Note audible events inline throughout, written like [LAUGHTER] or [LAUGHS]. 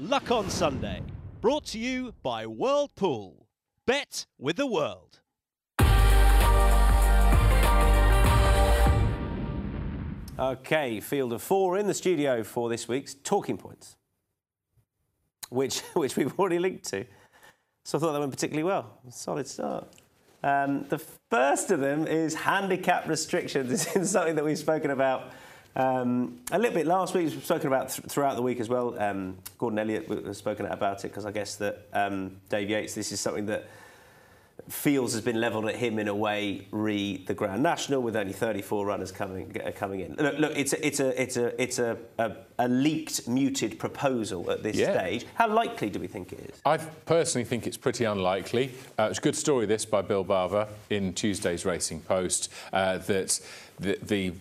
Luck on Sunday. Brought to you by World Pool. Bet with the world. Okay, field of four in the studio for this week's Talking Points, which, [LAUGHS] which we've already linked to. So I thought that went particularly well. Solid start. Um, the first of them is handicap restrictions. [LAUGHS] This is something that we've spoken about um, a little bit last week. We've spoken about th- throughout the week as well. Um, Gordon Elliott has spoken about it because I guess that um, Dave Yates, this is something that feels has been levelled at him in a way re the Grand National with only 34 runners coming uh, coming in. Look, look it's a, it's a it's a it's a, a, a leaked muted proposal at this Yeah. stage. How likely do we think it is? I personally think it's pretty unlikely. Uh, it's a good story, this, by Bill Barber in Tuesday's Racing Post, uh, that the, the,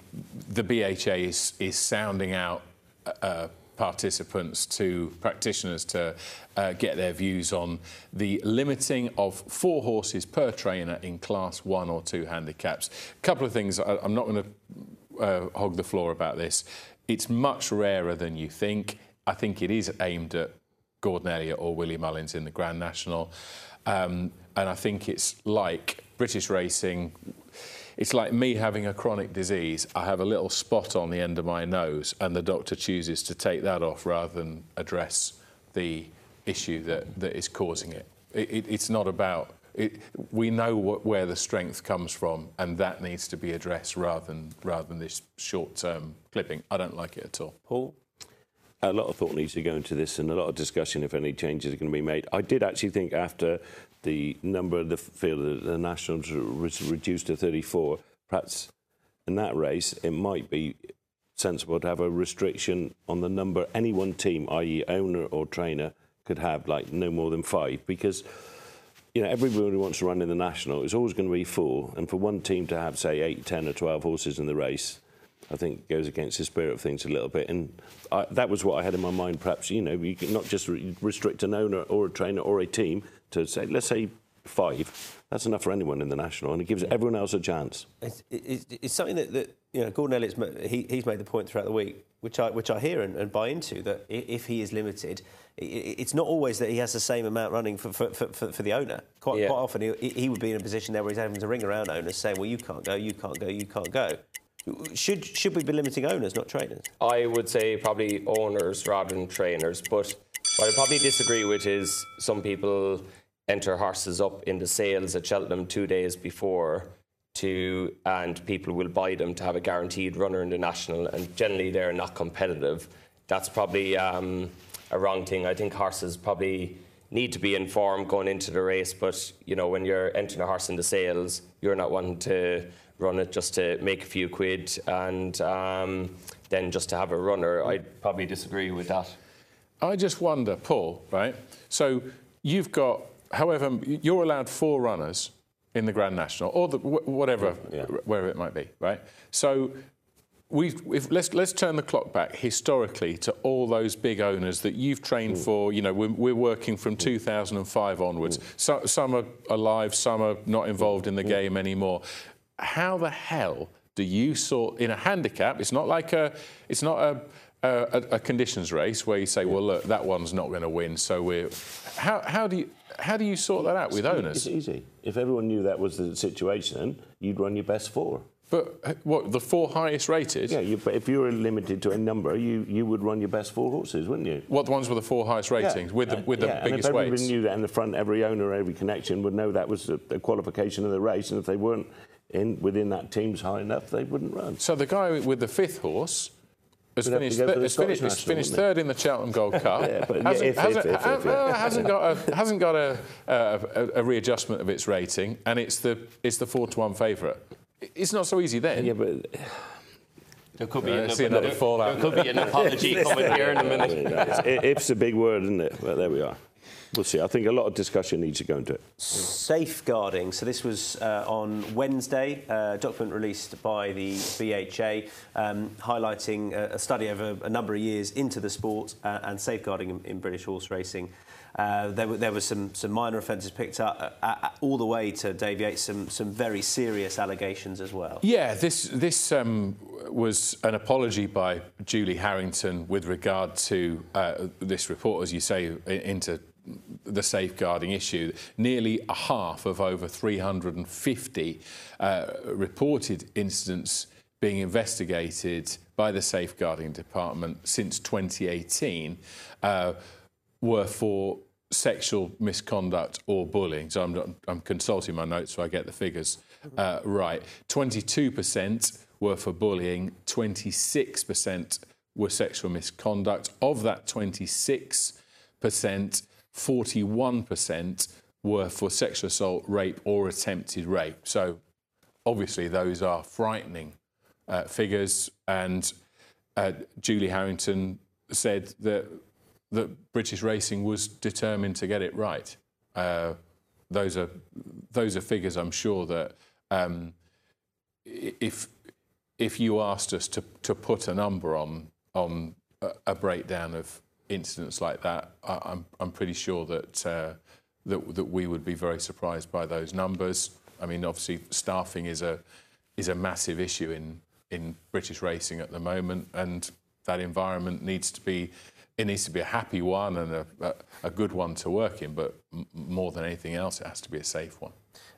the BHA is, is sounding out uh, participants to practitioners to uh, get their views on the limiting of four horses per trainer in class one or two handicaps. A couple of things, I, I'm not going to uh, hog the floor about this. It's much rarer than you think. I think it is aimed at Gordon Elliott or Willie Mullins in the Grand National. Um, and I think it's like British racing. It's like me having a chronic disease. I have a little spot on the end of my nose, and the doctor chooses to take that off rather than address the issue that, that is causing it. it, it it's not about. It, we know what, where the strength comes from, and that needs to be addressed rather than rather than this short-term clipping. I don't like it at all. Paul? a lot of thought needs to go into this and a lot of discussion if any changes are going to be made. I did actually think after the number of the field, the, the Nationals was reduced to 34, perhaps in that race it might be sensible to have a restriction on the number any one team, i.e. owner or trainer, could have, like no more than five, because you know, everybody who wants to run in the national is always going to be full. And for one team to have, say, 8, 10 or 12 horses in the race, I think goes against the spirit of things a little bit. And I, that was what I had in my mind, perhaps, you know, you can not just re- restrict an owner or a trainer or a team to say, let's say five. That's enough for anyone in the national, and it gives everyone else a chance. It's, it's, it's something that, that you know Gordon Elliott's he, he's made the point throughout the week, which I which I hear and, and buy into that if he is limited, i- i- it's not always that he has the same amount running for for, for, for, for the owner. Quite, Yeah. quite often he, he would be in a position there where he's having to ring around owners saying, well, you can't go, you can't go, you can't go. Should should we be limiting owners, not trainers? I would say probably owners rather than trainers. But what I probably disagree with is some people enter horses up in the sales at Cheltenham two days before to and people will buy them to have a guaranteed runner in the national and generally they're not competitive. That's probably um, a wrong thing. I think horses probably need to be informed going into the race, but you know when you're entering a horse in the sales, you're not wanting to run it just to make a few quid and um, then just to have a runner. I'd probably disagree with that. I just wonder, Paul, right? So you've got, however, you're allowed four runners in the Grand National, or the, wh- whatever, wherever it might be, right? So we've, if, let's let's turn the clock back historically to all those big owners that you've trained hmm. for. You know, we're, we're working from hmm. 2005 onwards. Hmm. So, some are alive, some are not involved in the game anymore. How the hell do you sort in a handicap? It's not like a, it's not a. A, a, a conditions race where you say, well, look, that one's not going to win, so we're. How, how do you how do you sort that out with owners? It's easy. If everyone knew that was the situation, you'd run your best four. But uh, what the four highest rated? Yeah, you, but if you were limited to a number, you, you would run your best four horses, wouldn't you? What the ones with the four highest ratings with the Uh, with the yeah, biggest and if everybody weights? knew that in the front, every owner, every connection would know that was the, a qualification of the race, and if they weren't in within that team's high enough, they wouldn't run. So the guy with the fifth horse has Would have to finished, th- has finished, has National, finished third in the Cheltenham Gold [LAUGHS] Cup. Yeah, but hasn't, if- if- hasn't, if- if- ha- if, yeah. uh, hasn't got a hasn't got a, a, a readjustment of its rating, and it's the it's the four to one favourite. It's not so easy then. Yeah, but There could be Uh, an, see another fallout. there could be an apology [LAUGHS] coming here in a minute. it's, if's a big word, isn't it? But there we are. We'll see. I think a lot of discussion needs to go into it. Safeguarding. So this was uh, on Wednesday, a document released by the BHA, um, highlighting a, a, study over a number of years into the sport uh, and safeguarding in, in, British horse racing. Uh, there, were, there were some, some minor offences picked up, uh, all the way to Dave Yates, some, some very serious allegations as well. Yeah, this, this um, was an apology by Julie Harrington with regard to uh, this report, as you say, into the safeguarding issue. Nearly a half of over 350 uh, reported incidents being investigated by the safeguarding department since 2018 uh, were for sexual misconduct or bullying. So I'm, I'm, consulting my notes so I get the figures uh, right. 22% were for bullying, 26% were sexual misconduct. Of that 26%, 41% were for sexual assault, rape, or attempted rape. So obviously, those are frightening uh, figures. And uh, Julie Harrington said that, that British racing was determined to get it right. Uh, those are those are figures I'm sure that um, if if you asked us to, to put a number on on a, a breakdown of incidents like that, I, I'm, I'm pretty sure that, uh, that, that we would be very surprised by those numbers. I mean, obviously, staffing is a, is a massive issue in, in British racing at the moment, and that environment needs to be it needs to be a happy one and a, a, a good one to work in, but m- more than anything else, it has to be a safe one.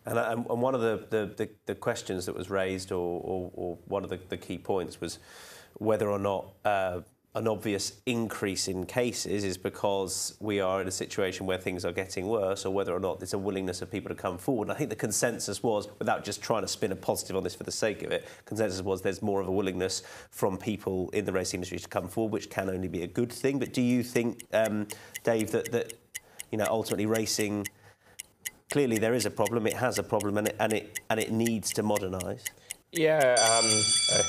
And, and one of the, the, the, the, questions that was raised, or, or, or one of the, the, key points, was whether or not uh, an obvious increase in cases is because we are in a situation where things are getting worse, or whether or not there's a willingness of people to come forward. And I think the consensus was, without just trying to spin a positive on this for the sake of it, consensus was there's more of a willingness from people in the racing industry to come forward, which can only be a good thing. But do you think, um, Dave, that, that you know ultimately racing clearly there is a problem, it has a problem, and it and it and it needs to modernise? Yeah. Um, uh,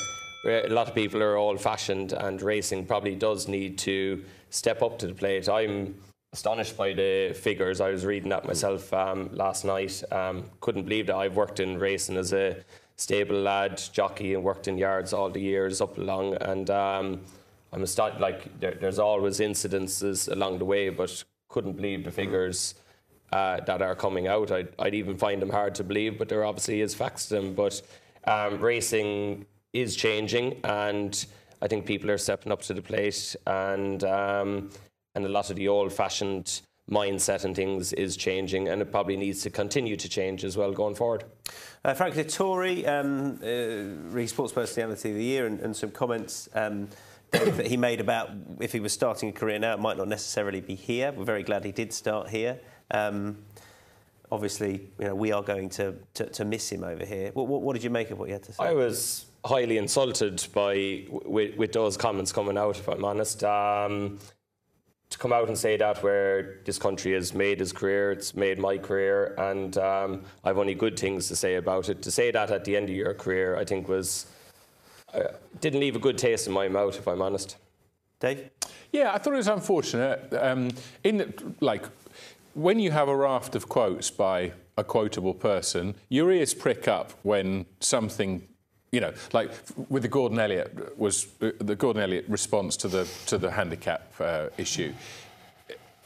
a lot of people are old fashioned, and racing probably does need to step up to the plate. I'm astonished by the figures. I was reading that myself um, last night. Um, couldn't believe that I've worked in racing as a stable lad, jockey, and worked in yards all the years up along. And um, I'm astonished, like, there, there's always incidences along the way, but couldn't believe the figures. Uh, that are coming out. I'd, I'd, even find them hard to believe, but there obviously is facts to them. But um, racing is changing, and I think people are stepping up to the plate, and um, and a lot of the old-fashioned mindset and things is changing, and it probably needs to continue to change as well going forward. Uh, Frank Dettori, um, uh, Sports Personality of the Year, and, and some comments. Um, [COUGHS] that he made about if he was starting a career now, it might not necessarily be here. We're very glad he did start here. Um, obviously, you know, we are going to, to, to miss him over here. What, what, what, did you make of what you had to say? I was highly insulted by with, with those comments coming out. If I'm honest, um, to come out and say that where this country has made his career, it's made my career, and um, I've only good things to say about it. To say that at the end of your career, I think was uh, didn't leave a good taste in my mouth. If I'm honest, Dave. Yeah, I thought it was unfortunate. Um, in like when you have a raft of quotes by a quotable person, your ears prick up when something you know, like with the Gordon Elliott was the Gordon Elliott response to the to the handicap uh, issue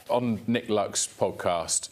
on Nick Luck's podcast.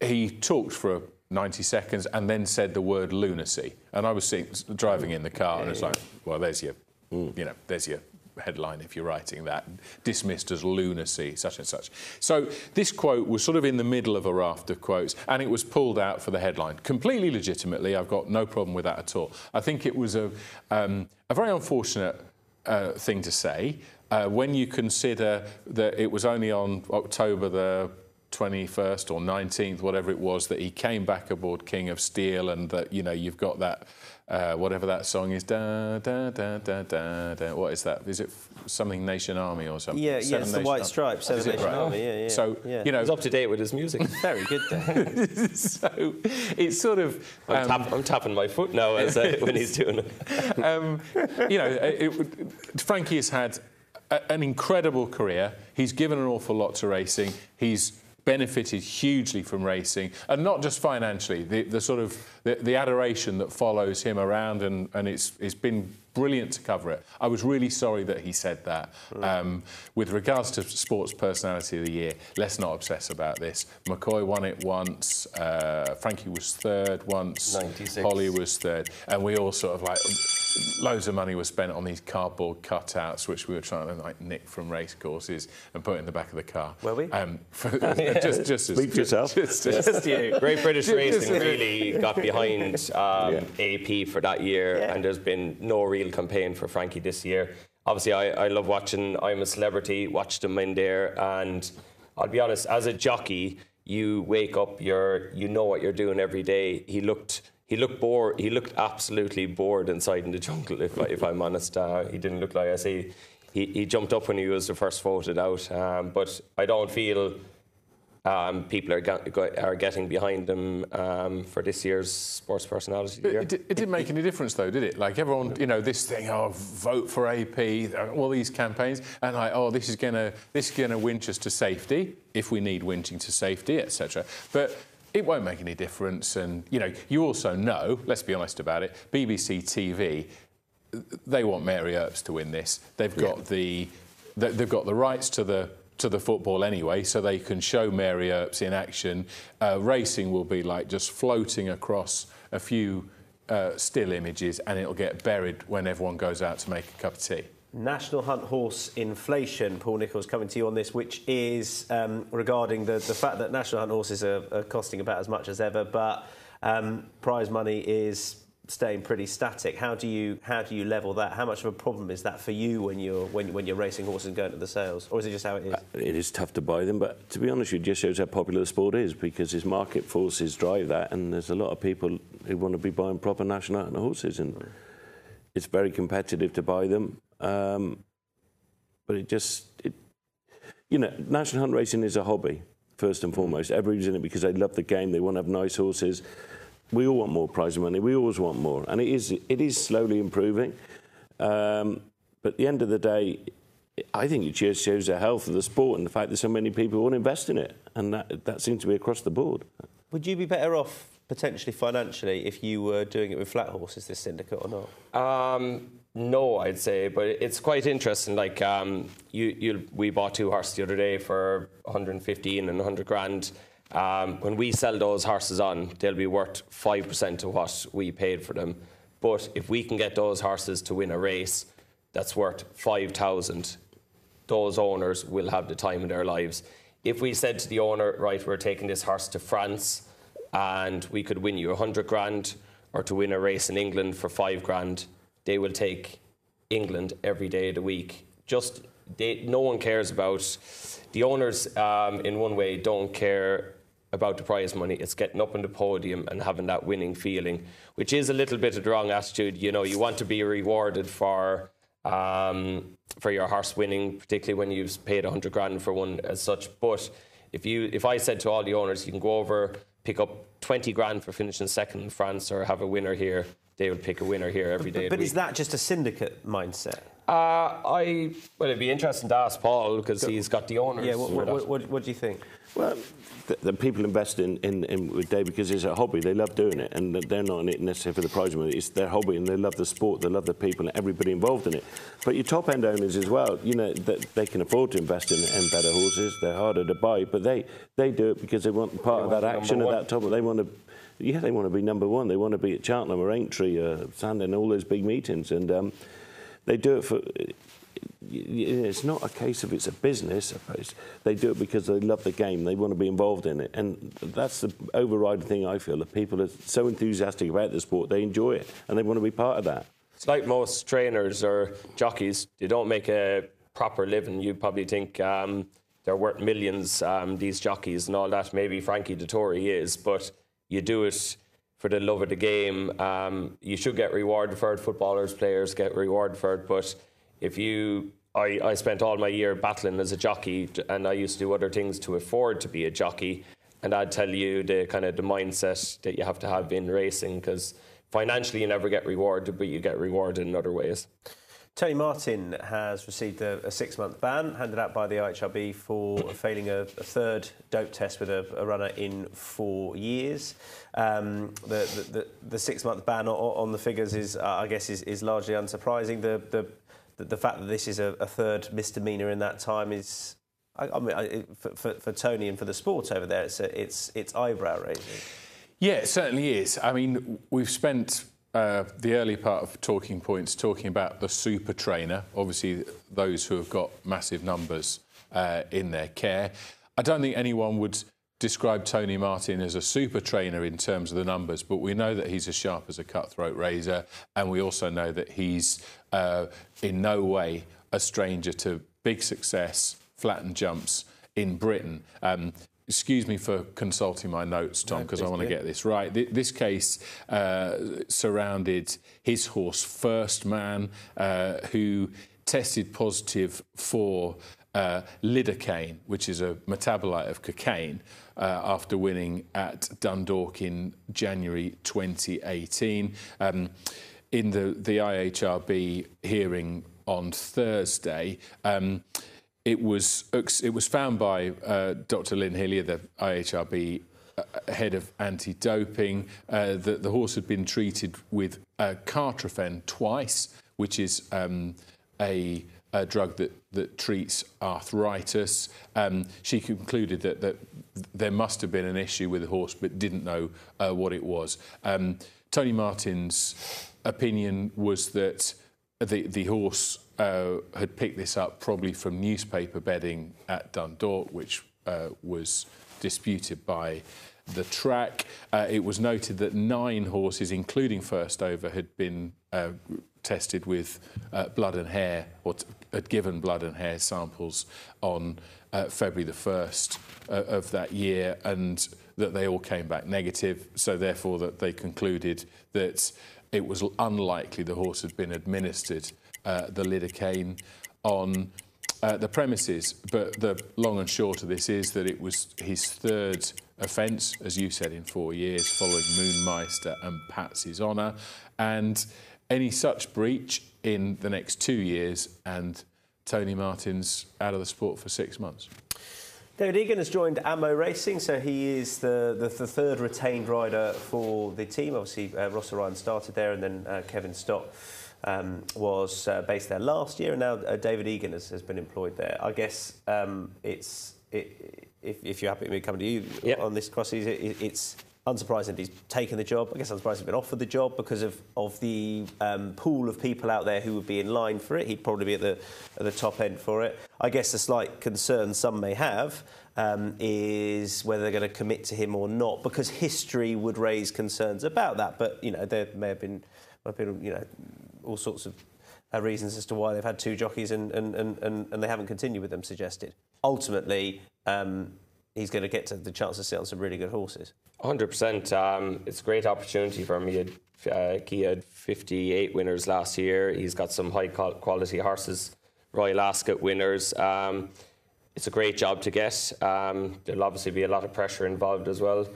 He talked for 90 seconds and then said the word lunacy, and I was seeing, driving in the car, and it's like, well, there's your, mm. you know, there's your headline if you're writing that, dismissed as lunacy, such and such. So this quote was sort of in the middle of a raft of quotes, and it was pulled out for the headline. Completely legitimately, I've got no problem with that at all. I think it was a, um, a very unfortunate uh, thing to say uh, when you consider that it was only on October the 21st or 19th, whatever it was, that he came back aboard King of Steel, and that you know you've got that uh, whatever that song is. Da, da, da, da, da, da. What is that? Is it something Nation Army or something? Yeah, yeah, it's the White Stripes. Seven Nation right? Army. Yeah, yeah. So yeah. you know, he's up to date with his music. [LAUGHS] Very good. [LAUGHS] so it's sort of. Um, I'm, tap, I'm, tapping my foot now as uh, when he's doing it. [LAUGHS] Um, you know, it, it, Frankie has had a, an incredible career. He's given an awful lot to racing. He's benefited hugely from racing, and not just financially. The, the sort of the, the adoration that follows him around, and, and it's it's been brilliant to cover it. I was really sorry that he said that. Um, with regards to Sports Personality of the Year, let's not obsess about this. McCoy won it once, uh, Frankie was third once, 96. Holly was third, and we all sort of like, loads of money was spent on these cardboard cutouts, which we were trying to like nick from race courses and put in the back of the car. Were we? Um, for, just, just as, Speak for yourself. Just, just, Just you. Great British Just- Racing just- really got behind [LAUGHS] um, AP for that year, Yeah. and there's been no real campaign for Frankie this year. Obviously, I, I love watching I'm a Celebrity, watched him in there, and I'll be honest, as a jockey, you wake up, you're, you know what you're doing every day. He looked. He looked bored. He looked absolutely bored inside in the jungle. If, I, if I'm honest, uh, he didn't look like I say. He, he jumped up when he was the first voted out, um, but I don't feel um, people are, get, are getting behind him um, for this year's sports personality the It, it, it didn't make any difference, though, did it? Like everyone, you know, this thing, oh, vote for AP, uh, all these campaigns, and like, oh, this is gonna, this is gonna winch us to safety if we need winching to safety, etc. But it won't make any difference, and you know, you also know, let's be honest about it, BBC TV, they want Mary Earps to win this. They've got the, they- they've got the rights to the to the football anyway, so they can show Mary Earps in action. Uh, racing will be like just floating across a few uh, still images, and it'll get buried when everyone goes out to make a cup of tea. National Hunt Horse inflation. Paul Nicholls coming to you on this, which is um, regarding the, the fact that National Hunt horses are, are costing about as much as ever, but um, prize money is staying pretty static. How do you how do you level that? How much of a problem is that for you when you're when, when you're racing horses and going to the sales, or is it just how it is? It is tough to buy them, but to be honest, it just shows how popular the sport is because its market forces drive that, and there's a lot of people who want to be buying proper national Hunt horses, and it's very competitive to buy them. Um, but it just, it, you know, national hunt racing is a hobby first and foremost. Everybody's in it because they love the game. They want to have nice horses. We all want more prize money. We always want more, and it is it is slowly improving. Um, but at the end of the day, I think it just shows the health of the sport and the fact that so many people want to invest in it, and that that seems to be across the board. Would you be better off potentially financially if you were doing it with flat horses, this syndicate, or not? Um, no, I'd say, but it's quite interesting. Like um, you, you, we bought two horses the other day for 115 and 100 grand. Um, when we sell those horses on, they'll be worth five percent of what we paid for them. But if we can get those horses to win a race, that's worth five thousand. Those owners will have the time of their lives. If we said to the owner, right, we're taking this horse to France, and we could win you 100 grand or to win a race in England for 5 grand. They will take England every day of the week. Just they, no one cares about the owners um, in one way don't care about the prize money. It's getting up on the podium and having that winning feeling which is a little bit of the wrong attitude. You know you want to be rewarded for um, for your horse winning particularly when you've paid 100 grand for one as such. But if you if I said to all the owners you can go over pick up 20 grand for finishing second in France or have a winner here, they would pick a winner here every day. But the is that just a syndicate mindset? Uh, I well, it'd be interesting to ask Paul because he's got the owners. Yeah, what, what, what, what, what do you think? Well, the, the people invest in, in, in with Dave because it's a hobby. They love doing it, and they're not in it necessarily for the prize money. It's their hobby, and they love the sport. They love the people and everybody involved in it. But your top end owners as well, you know, that they can afford to invest in, in better horses. They're harder to buy, but they they do it because they want part of want that action of that top. They want to. Yeah, they want to be number one. They want to be at Cheltenham or Aintree or Sandown, all those big meetings, and um, they do it for. It's not a case of it's a business. I suppose. They do it because they love the game. They want to be involved in it, and that's the overriding thing I feel. That people are so enthusiastic about the sport, they enjoy it, and they want to be part of that. It's like most trainers or jockeys, they don't make a proper living. You probably think um, they're worth millions, um, these jockeys and all that. Maybe Frankie Dettori is, but you do it for the love of the game. Um, you should get rewarded for it. Footballers, players get rewarded for it. But if you, I, I spent all my year battling as a jockey, and I used to do other things to afford to be a jockey. And I'd tell you the kind of the mindset that you have to have in racing because financially you never get rewarded, but you get rewarded in other ways. Tony Martin has received a, a six-month ban handed out by the IHRB for failing a, a third dope test with a, a runner in four years. Um, the, the, the, the six-month ban on, on the figures is, uh, I guess, is, is largely unsurprising. The, the, fact that this is a, third misdemeanour in that time is, I, I mean, I, for, for, for Tony and for the sport over there, it's it's it's eyebrow raising. Yeah, it certainly is. I mean, we've spent uh, the early part of talking points talking about the super trainer, obviously those who have got massive numbers uh, in their care. I don't think anyone would describe Tony Martin as a super trainer in terms of the numbers, but we know that he's as sharp as a cutthroat razor, and we also know that he's uh, in no way a stranger to big success, flattened jumps in Britain. Um, excuse me for consulting my notes, Tom, because no, I want to get this right. This case uh, surrounded his horse, First Man, uh, who tested positive for uh, lidocaine, which is a metabolite of cocaine, uh, after winning at Dundalk in January 2018. Um, in the, the IHRB hearing on Thursday, um, it was it was found by uh, Dr. Lynn Hillyer, the IHRB uh, head of anti-doping, uh, that the horse had been treated with uh, Cartrophen twice, which is um, a, a, drug that, that treats arthritis. Um, she concluded that, that there must have been an issue with the horse, but didn't know uh, what it was. Um, Tony Martin's opinion was that the, the horse uh, had picked this up probably from newspaper bedding at Dundalk, which uh, was disputed by the track. Uh, it was noted that nine horses, including First Over, had been uh, tested with uh, blood and hair, or t- had given blood and hair samples on uh, February the 1st of that year, and that they all came back negative. So, therefore, that they concluded that it was unlikely the horse had been administered uh, the lidocaine on uh, the premises. But the long and short of this is that it was his third offence, as you said, in four years, following Moonmeister and Patsy's Honour. And any such breach in the next two years, and Tony Martin's out of the sport for six months. David Egan has joined Amo Racing, so he is the, the, the third retained rider for the team. Obviously, uh, Rossa Ryan started there, and then uh, Kevin Stott um, was uh, based there last year, and now uh, David Egan has, has, been employed there. I guess um, it's it, if, if, you're happy with me coming to you yep. on this Crosse, it, it's unsurprising that he's taken the job. I guess unsurprisingly, he's been offered the job because of of the um, pool of people out there who would be in line for it. He'd probably be at the at the top end for it. I guess the slight concern some may have um, is whether they're going to commit to him or not, because history would raise concerns about that. But you know, there may have been, have been you know, all sorts of uh, reasons as to why they've had two jockeys and, and, and, and, they haven't continued with them suggested. Ultimately, um, he's going to get to the chance to on some really good horses. 100%. Um, it's a great opportunity for him. He had, uh, he had 58 winners last year. He's got some high quality horses, Royal Ascot winners. Um, it's a great job to get. Um, there'll obviously be a lot of pressure involved as well.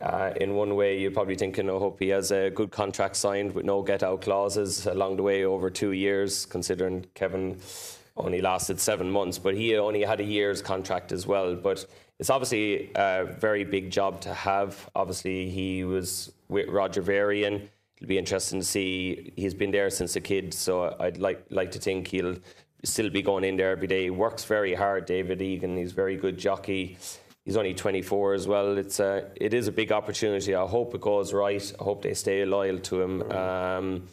Uh, in one way, you're probably thinking, I hope he has a good contract signed with no get out clauses along the way over two years, considering Kevin only lasted seven months, but he only had a year's contract as well. But it's obviously a very big job to have. Obviously, he was with Roger Varian. It'll be interesting to see. He's been there since a kid, so I'd like like to think he'll still be going in there every day. He works very hard, David Egan. He's a very good jockey he's only 24 as well. It's a, it is a big opportunity. I hope it goes right. I hope they stay loyal to him um,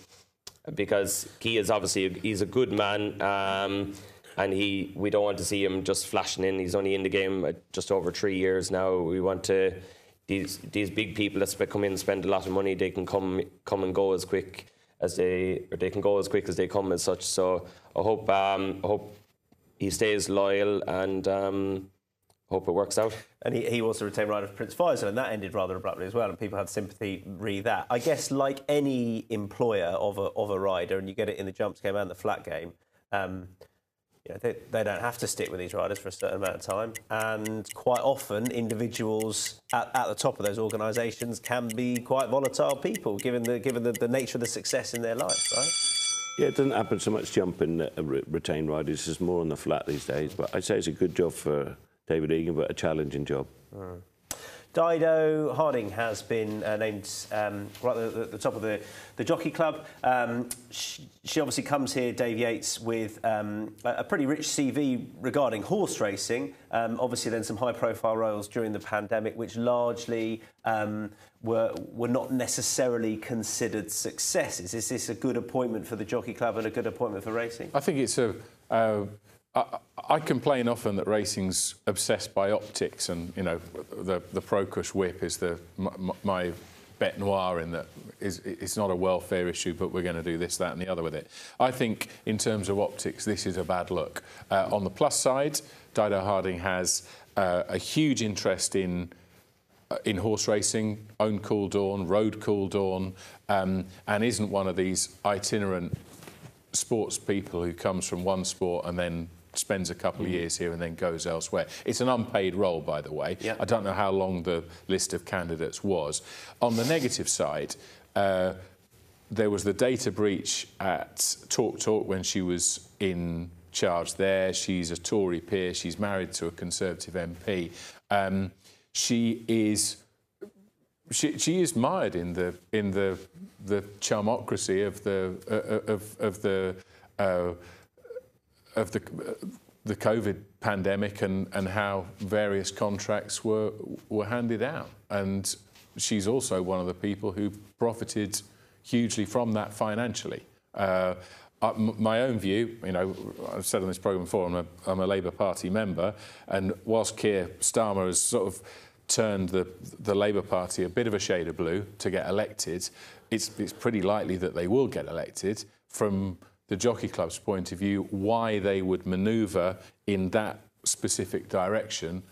because he is obviously a, he's a good man. Um, and he, we don't want to see him just flashing in. He's only in the game just over three years now. We want to these these big people that come in and spend a lot of money. They can come come and go as quick as they or they can go as quick as they come as such. So I hope um, I hope he stays loyal and um, hope it works out. And he, he was the retained rider of Prince Faisal, and that ended rather abruptly as well, and people had sympathy re that. I guess, like any employer of a, of a rider, and you get it in the jumps game and the flat game, um, you know, they, they don't have to stick with these riders for a certain amount of time. And quite often, individuals at, at the top of those organisations can be quite volatile people, given the given the, the nature of the success in their life, right? Yeah, it doesn't happen so much jumping uh, re- retained riders. It's more on the flat these days. But I'd say it's a good job for David Egan, but a challenging job. Dido Harding has been uh, named um, right at the, the top of the, the Jockey Club. Um, she, she obviously comes here, Dave Yates, with um, a, pretty rich CV regarding horse racing. Um, obviously, then some high profile roles during the pandemic, which largely um, were, were not necessarily considered successes. Is this a good appointment for the Jockey Club and a good appointment for racing? I think it's a. Uh, I, complain often that racing's obsessed by optics, and you know, the the Procush whip is the my, my bet noir in that is it's not a welfare issue, but we're going to do this, that, and the other with it. I think in terms of optics, this is a bad look. Uh, on the plus side, Dido Harding has uh, a huge interest in uh, in horse racing, own Cool Dawn, rode Cool Dawn, um, and isn't one of these itinerant sports people who comes from one sport and then spends a couple of years here and then goes elsewhere. It's an unpaid role, by the way. Yeah. I don't know how long the list of candidates was. On the negative side, uh, there was the data breach at Talk Talk when she was in charge there. She's a Tory peer. She's married to a Conservative MP. Um, she is she, she is mired in the in the the chumocracy of the uh, of of the uh, of the the COVID pandemic and and how various contracts were were handed out and she's also one of the people who profited hugely from that financially. Uh, my own view, you know, I've said on this programme before, I'm a, I'm a Labour Party member, and whilst Keir Starmer has sort of turned the, the Labour Party a bit of a shade of blue to get elected, it's, it's pretty likely that they will get elected. From the Jockey Club's point of view, why they would manoeuvre in that specific direction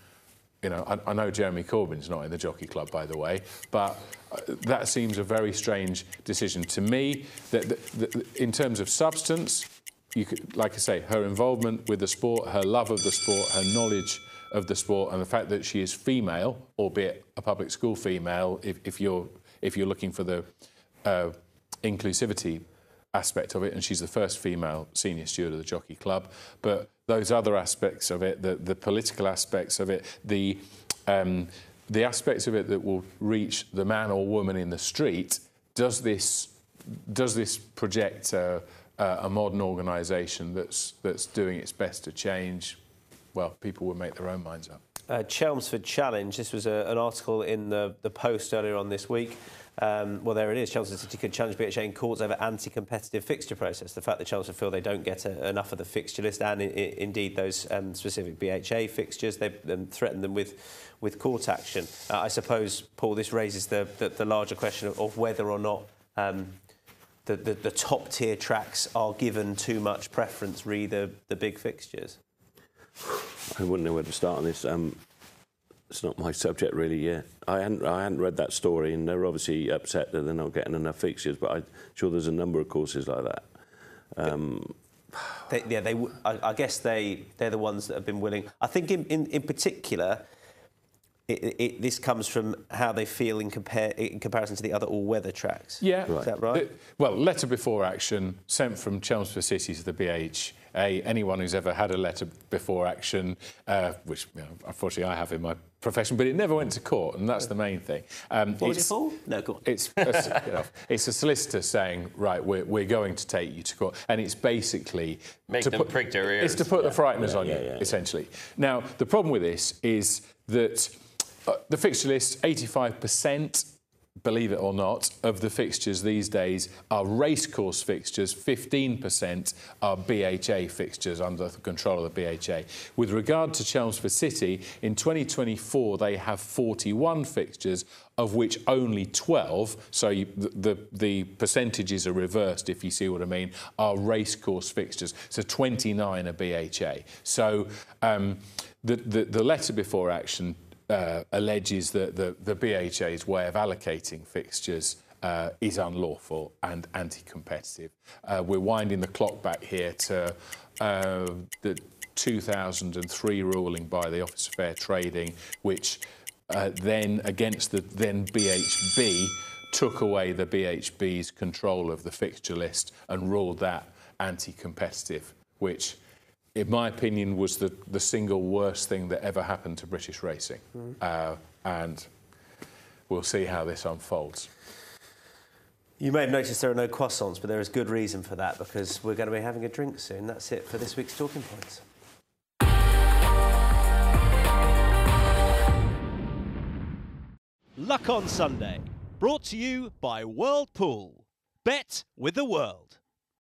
you know, I, I know Jeremy Corbyn's not in the Jockey Club, by the way, but uh, that seems a very strange decision to me. That, that, that in terms of substance, you could, like I say, her involvement with the sport, her love of the sport, her knowledge of the sport, and the fact that she is female, albeit a public school female, if, if you're if you're looking for the uh, inclusivity aspect of it, and she's the first female senior steward of the Jockey Club. But those other aspects of it, the, the political aspects of it, the um, the aspects of it that will reach the man or woman in the street, does this does this project a, a modern organisation that's that's doing its best to change? Well, people will make their own minds up. Uh, Chelmsford Challenge. This was a, an article in the, the Post earlier on this week. Um, well, there it is. Chelmsford City could challenge BHA in courts over anti-competitive fixture process. The fact that Chelmsford feel they don't get a, enough of the fixture list and indeed those um, specific BHA fixtures, they um, threaten them with, with court action. Uh, I suppose, Paul, this raises the, the, the larger question of, of whether or not um, the, the, the top tier tracks are given too much preference, re the, the big fixtures. I wouldn't know where to start on this. Um, it's not my subject really. yet. I hadn't I hadn't read that story, and they're obviously upset that they're not getting enough fixtures. But I'm sure there's a number of courses like that. Um, They, yeah, they. I, I guess they they're the ones that have been willing. I think in in, in particular, it, it, this comes from how they feel in compare in comparison to the other all-weather tracks. Yeah. is that right? The- well, letter before action sent from Chelmsford City to the BHA. Anyone who's ever had a letter before action, uh, which you know, unfortunately I have in my profession, but it never went to court, and that's the main thing. Um, what was it it's- for? No, go on. It's a, [LAUGHS] it's a solicitor saying, right, we're, we're going to take you to court, and it's basically Make to them put, prick their It's to ears. put the frighteners Yeah, on yeah, you, yeah, yeah. essentially. Now, the problem with this is that the fixture list, 85%, believe it or not, of the fixtures these days are racecourse fixtures, 15% are BHA fixtures under the control of the BHA. With regard to Chelmsford City, in 2024 they have 41 fixtures, of which only 12, so you, the, the, the percentages are reversed if you see what I mean, are racecourse fixtures. So 29 are BHA. So um, the, the, the letter before action uh, alleges that the, the BHA's way of allocating fixtures uh, is unlawful and anti-competitive. Uh, we're winding the clock back here to uh, the 2003 ruling by the Office of Fair Trading, which uh, then, against the then BHB, took away the BHB's control of the fixture list and ruled that anti-competitive, which, in my opinion, was the, the single worst thing that ever happened to British racing. Uh, and we'll see how this unfolds. You may have noticed there are no croissants, but there is good reason for that because we're going to be having a drink soon. That's it for this week's Talking Points. Luck on Sunday. Brought to you by World Pool. Bet with the world.